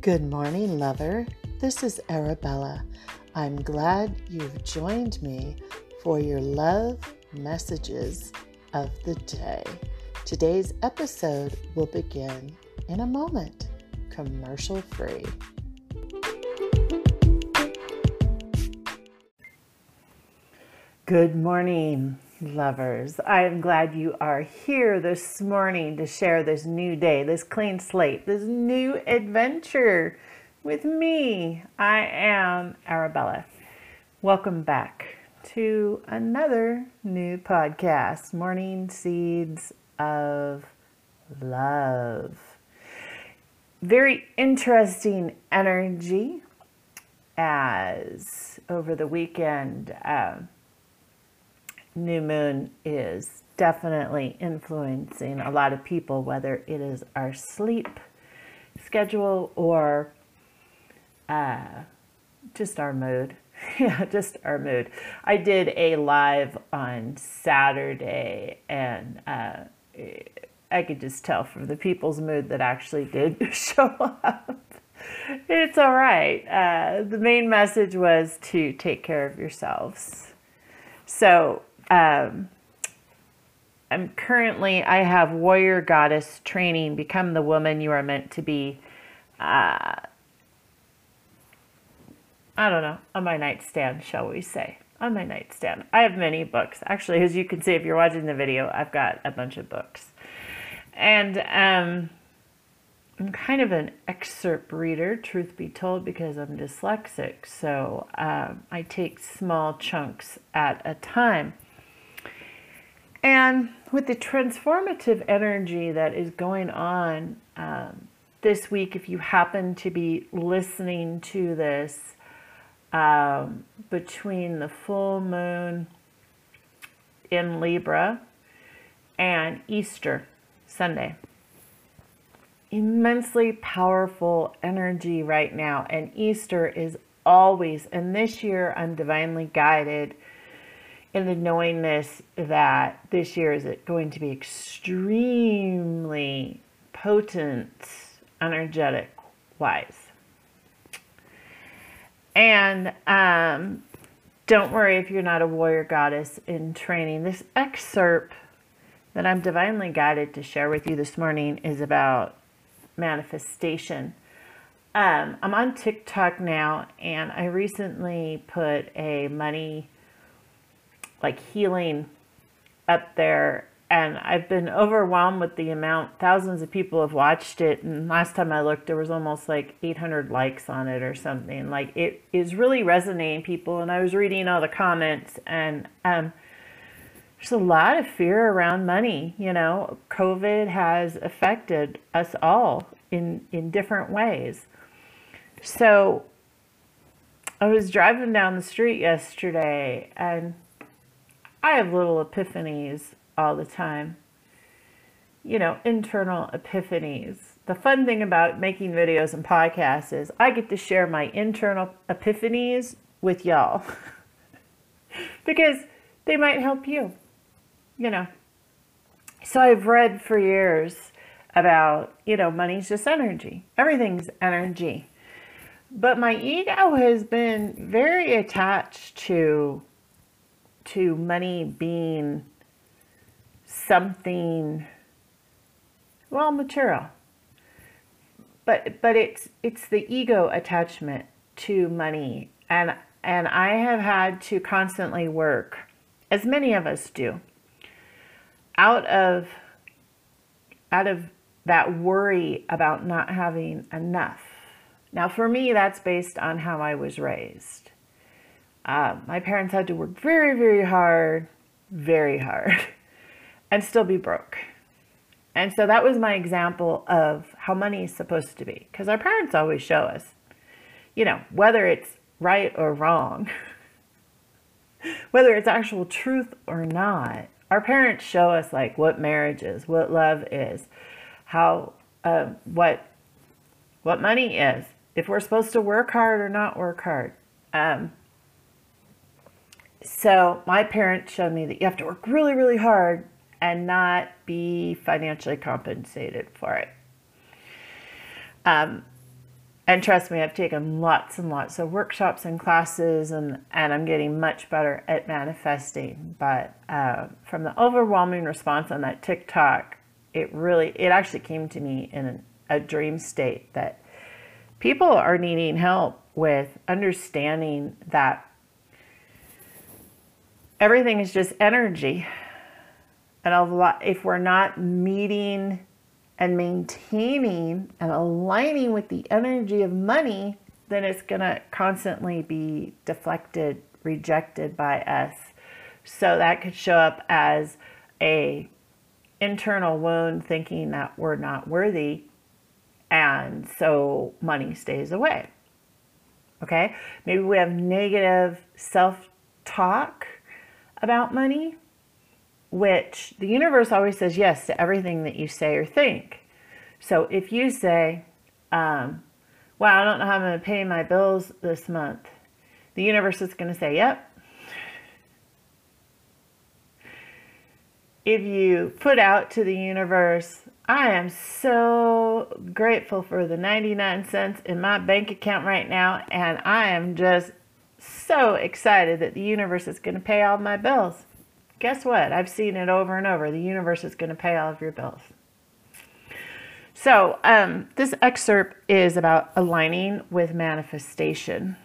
Good morning, lover. This is Arabella. I'm glad you've joined me for your love messages of the day. Today's episode will begin in a moment, commercial free. Good morning, lovers. I am glad you are here this morning to share this new day, this clean slate, this new adventure with me. I am Arabella. Welcome back to another new podcast, Morning Seeds of Love. Very interesting energy as over the weekend. Uh, new moon is definitely influencing a lot of people, whether it is our sleep schedule or uh, just our mood. yeah, just our mood. I did a live on Saturday, and uh, I could just tell from the people's mood that actually did show up. It's all right. Uh, the main message was to take care of yourselves. So, um, I'm currently, I have Warrior Goddess training, Become the Woman You Are Meant to Be. Uh, I don't know, on my nightstand, shall we say. On my nightstand. I have many books. Actually, as you can see if you're watching the video, I've got a bunch of books. And um, I'm kind of an excerpt reader, truth be told, because I'm dyslexic. So um, I take small chunks at a time. And with the transformative energy that is going on um, this week, if you happen to be listening to this um, between the full moon in Libra and Easter Sunday, immensely powerful energy right now. And Easter is always, and this year I'm divinely guided in the knowingness that this year is going to be extremely potent, energetic wise. And um, don't worry if you're not a warrior goddess in training. This excerpt that I'm divinely guided to share with you this morning is about manifestation. Um, I'm on TikTok now, and I recently put a money like healing up there. And I've been overwhelmed with the amount. Thousands of people have watched it. And last time I looked there was almost like 800 likes on it or something. Like it is really resonating people. And I was reading all the comments and um, there's a lot of fear around money you know? Covid has affected us all in in different ways. So I was driving down the street yesterday and I have little epiphanies all the time. You know, internal epiphanies. The fun thing about making videos and podcasts is I get to share my internal epiphanies with y'all because they might help you, you know. So I've read for years about, you know, money's just energy. Everything's energy. But my ego has been very attached to to money being something well material. But but it's it's the ego attachment to money. And and I have had to constantly work as many of us do out of out of that worry about not having enough. Now for me that's based on how I was raised uh, my parents had to work very, very hard, very hard, and still be broke. And so that was my example of how money is supposed to be. Because our parents always show us, you know, whether it's right or wrong, whether it's actual truth or not, our parents show us like what marriage is, what love is, how, uh, what, what money is, if we're supposed to work hard or not work hard. Um, so my parents showed me that you have to work really, really hard and not be financially compensated for it. Um, And trust me, I've taken lots and lots of workshops and classes, and, and I'm getting much better at manifesting. But uh, from the overwhelming response on that TikTok, it really, it actually came to me in a dream state that people are needing help with understanding that everything is just energy. And a lot, if we're not meeting and maintaining and aligning with the energy of money, then it's going to constantly be deflected, rejected by us. So that could show up as a internal wound thinking that we're not worthy and so money stays away. Okay? Maybe we have negative self-talk about money which the universe always says yes to everything that you say or think. So if you say, um, wow, I don't know how I'm going to pay my bills this month, the universe is going to say, yep. If you put out to the universe, I am so grateful for the 99 cents in my bank account right now, and I am just so excited that the universe is going to pay all my bills guess what? I've seen it over and over. The universe is going to pay all of your bills. So, um, this excerpt is about aligning with manifestation.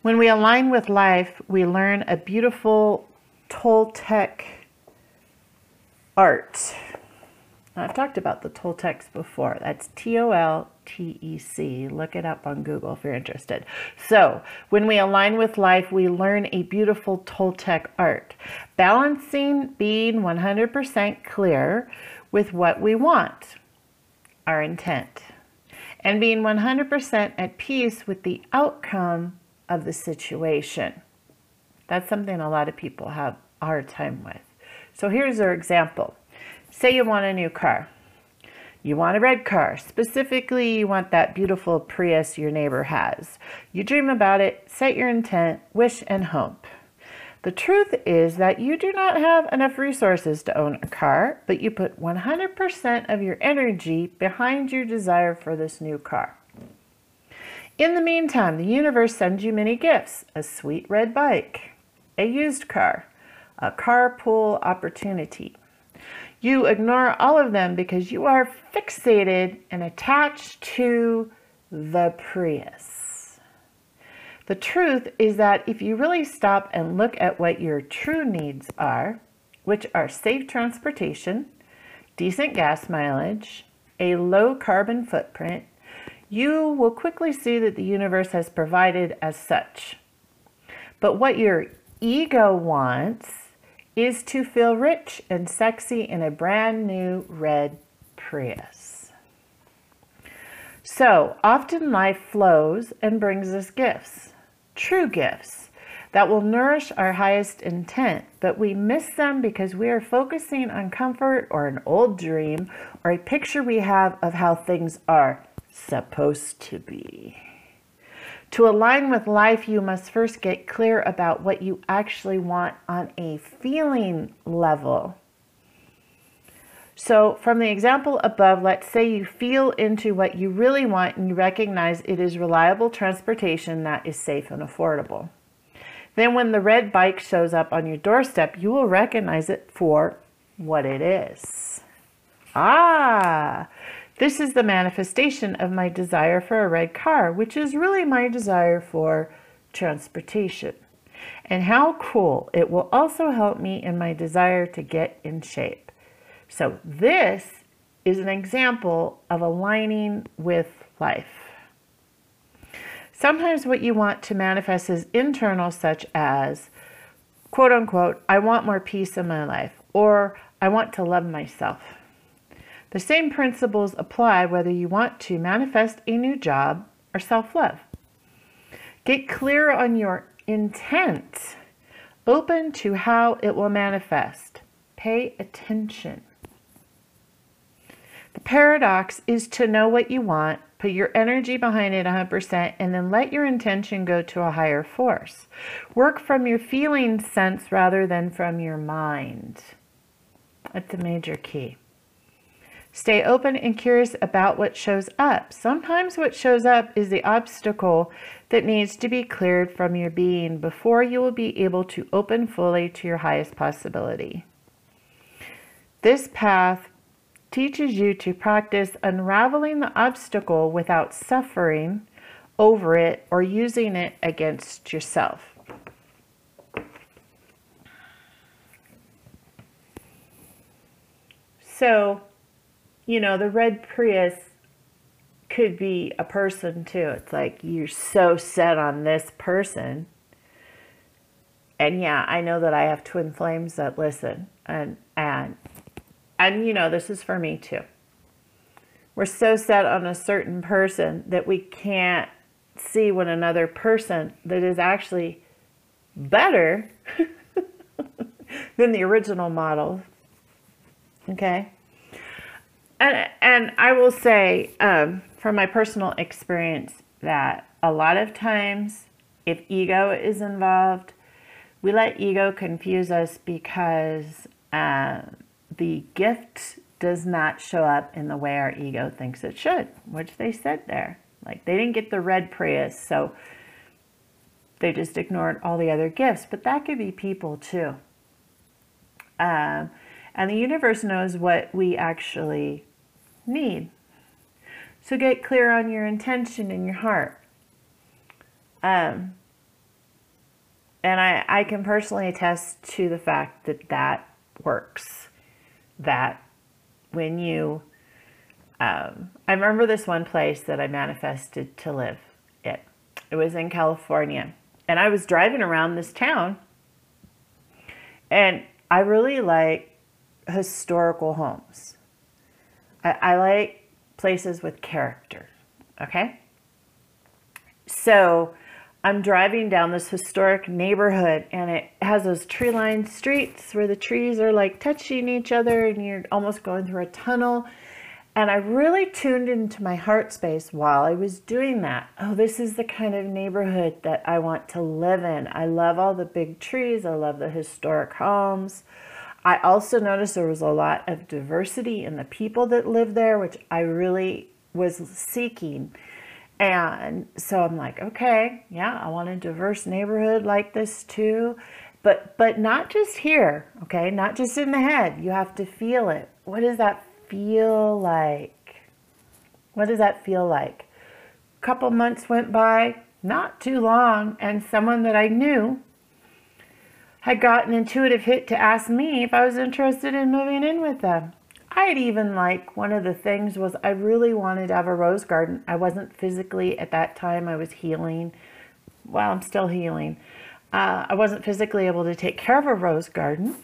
When we align with life, we learn a beautiful Toltec art. I've talked about the Toltecs before. That's T O L T E C. Look it up on Google if you're interested. So, when we align with life, we learn a beautiful Toltec art, balancing being 100% clear with what we want, our intent, and being 100% at peace with the outcome of the situation. That's something a lot of people have a hard time with. So, here's our example. Say you want a new car. You want a red car. Specifically, you want that beautiful Prius your neighbor has. You dream about it, set your intent, wish, and hope. The truth is that you do not have enough resources to own a car, but you put 100% of your energy behind your desire for this new car. In the meantime, the universe sends you many gifts a sweet red bike, a used car, a carpool opportunity, you ignore all of them because you are fixated and attached to the Prius. The truth is that if you really stop and look at what your true needs are, which are safe transportation, decent gas mileage, a low carbon footprint, you will quickly see that the universe has provided as such. But what your ego wants is to feel rich and sexy in a brand new red Prius. So often life flows and brings us gifts, true gifts that will nourish our highest intent, but we miss them because we are focusing on comfort or an old dream or a picture we have of how things are supposed to be. To align with life, you must first get clear about what you actually want on a feeling level. So, from the example above, let's say you feel into what you really want and you recognize it is reliable transportation that is safe and affordable. Then, when the red bike shows up on your doorstep, you will recognize it for what it is. Ah, this is the manifestation of my desire for a red car, which is really my desire for transportation. And how cool, it will also help me in my desire to get in shape. So this is an example of aligning with life. Sometimes what you want to manifest is internal, such as, quote unquote, I want more peace in my life, or I want to love myself. The same principles apply whether you want to manifest a new job or self love. Get clear on your intent, open to how it will manifest. Pay attention. The paradox is to know what you want, put your energy behind it 100%, and then let your intention go to a higher force. Work from your feeling sense rather than from your mind. That's a major key. Stay open and curious about what shows up. Sometimes what shows up is the obstacle that needs to be cleared from your being before you will be able to open fully to your highest possibility. This path teaches you to practice unraveling the obstacle without suffering over it or using it against yourself. So, you know, the red Prius could be a person too. It's like you're so set on this person. And yeah, I know that I have twin flames that listen and and and you know, this is for me too. We're so set on a certain person that we can't see when another person that is actually better than the original model. Okay. And, and I will say, um, from my personal experience, that a lot of times, if ego is involved, we let ego confuse us because uh, the gift does not show up in the way our ego thinks it should, which they said there. Like they didn't get the red Prius, so they just ignored all the other gifts. But that could be people too. Um, and the universe knows what we actually need. So get clear on your intention in your heart. Um, and I, I can personally attest to the fact that that works. That when you um, I remember this one place that I manifested to live it. It was in California. And I was driving around this town. And I really like historical homes. I, I like places with character. Okay? So I'm driving down this historic neighborhood and it has those tree lined streets where the trees are like touching each other and you're almost going through a tunnel and I really tuned into my heart space while I was doing that. Oh, this is the kind of neighborhood that I want to live in. I love all the big trees. I love the historic homes. I also noticed there was a lot of diversity in the people that live there, which I really was seeking. And so I'm like, okay, yeah, I want a diverse neighborhood like this too. But but not just here, okay? Not just in the head. You have to feel it. What does that feel like? What does that feel like? A couple months went by, not too long, and someone that I knew had got an intuitive hit to ask me if I was interested in moving in with them. I had even like one of the things was I really wanted to have a rose garden. I wasn't physically at that time, I was healing. Well, I'm still healing. Uh, I wasn't physically able to take care of a rose garden,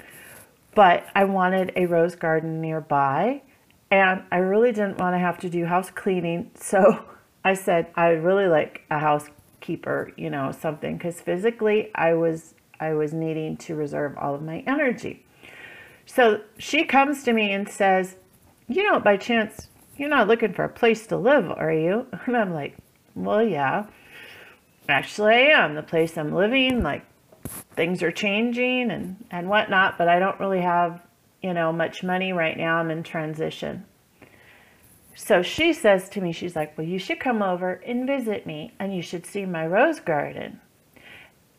but I wanted a rose garden nearby. And I really didn't want to have to do house cleaning. So I said, I really like a housekeeper, you know, something, because physically I was, I was needing to reserve all of my energy. So she comes to me and says, you know, by chance, you're not looking for a place to live, are you? And I'm like, well, yeah, actually I am. The place I'm living, like things are changing and, and whatnot, but I don't really have you know, much money right now. I'm in transition. So she says to me, she's like, well, you should come over and visit me and you should see my rose garden.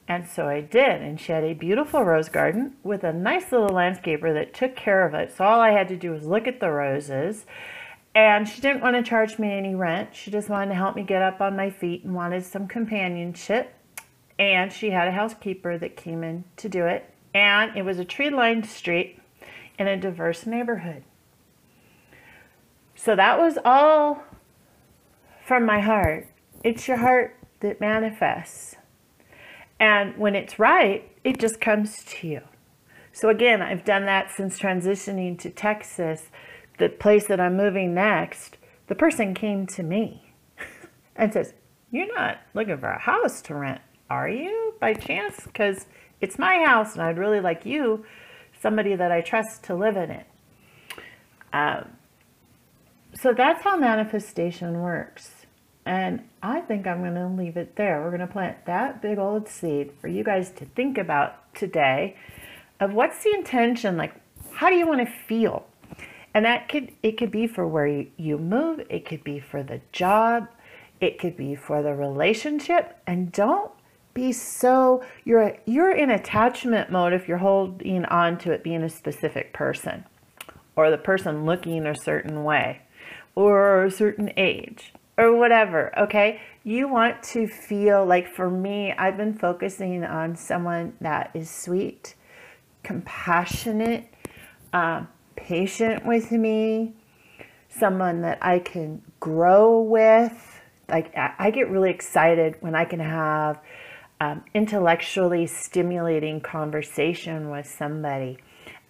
And so I did. And she had a beautiful rose garden with a nice little landscaper that took care of it. So all I had to do was look at the roses. And she didn't want to charge me any rent. She just wanted to help me get up on my feet and wanted some companionship. And she had a housekeeper that came in to do it. And it was a tree lined street in a diverse neighborhood. So that was all from my heart. It's your heart that manifests. And when it's right, it just comes to you. So again, I've done that since transitioning to Texas, the place that I'm moving next. The person came to me and says, You're not looking for a house to rent, are you, by chance? Because it's my house and I'd really like you somebody that I trust to live in it. Um, so that's how manifestation works. And I think I'm going to leave it there. We're going to plant that big old seed for you guys to think about today of what's the intention, like how do you want to feel? And that could it could be for where you, move, it could be for the job, it could be for the relationship. And don't be so you're you're in attachment mode if you're holding on to it being a specific person or the person looking a certain way or a certain age or whatever, okay? You want to feel like for me, I've been focusing on someone that is sweet, compassionate, uh, patient with me, someone that I can grow with. Like, I get really excited when I can have um, intellectually stimulating conversation with somebody,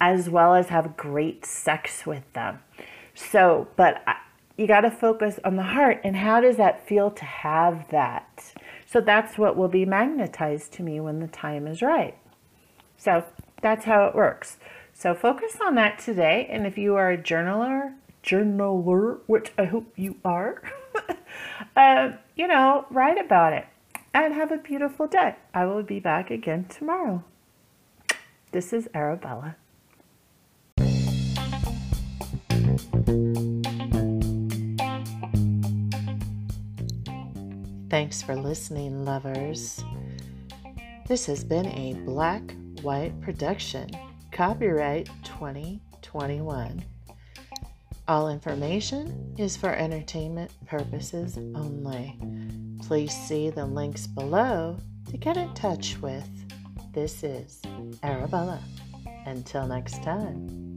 as well as have great sex with them. So, but I, you got to focus on the heart and how does that feel to have that? So that's what will be magnetized to me when the time is right. So that's how it works. So focus on that today. And if you are a journaler, journaler, which I hope you are, uh, you know, write about it and have a beautiful day. I will be back again tomorrow. This is Arabella. Thanks for listening, lovers. This has been a Black White production, copyright 2021. All information is for entertainment purposes only. Please see the links below to get in touch with. This is Arabella. Until next time.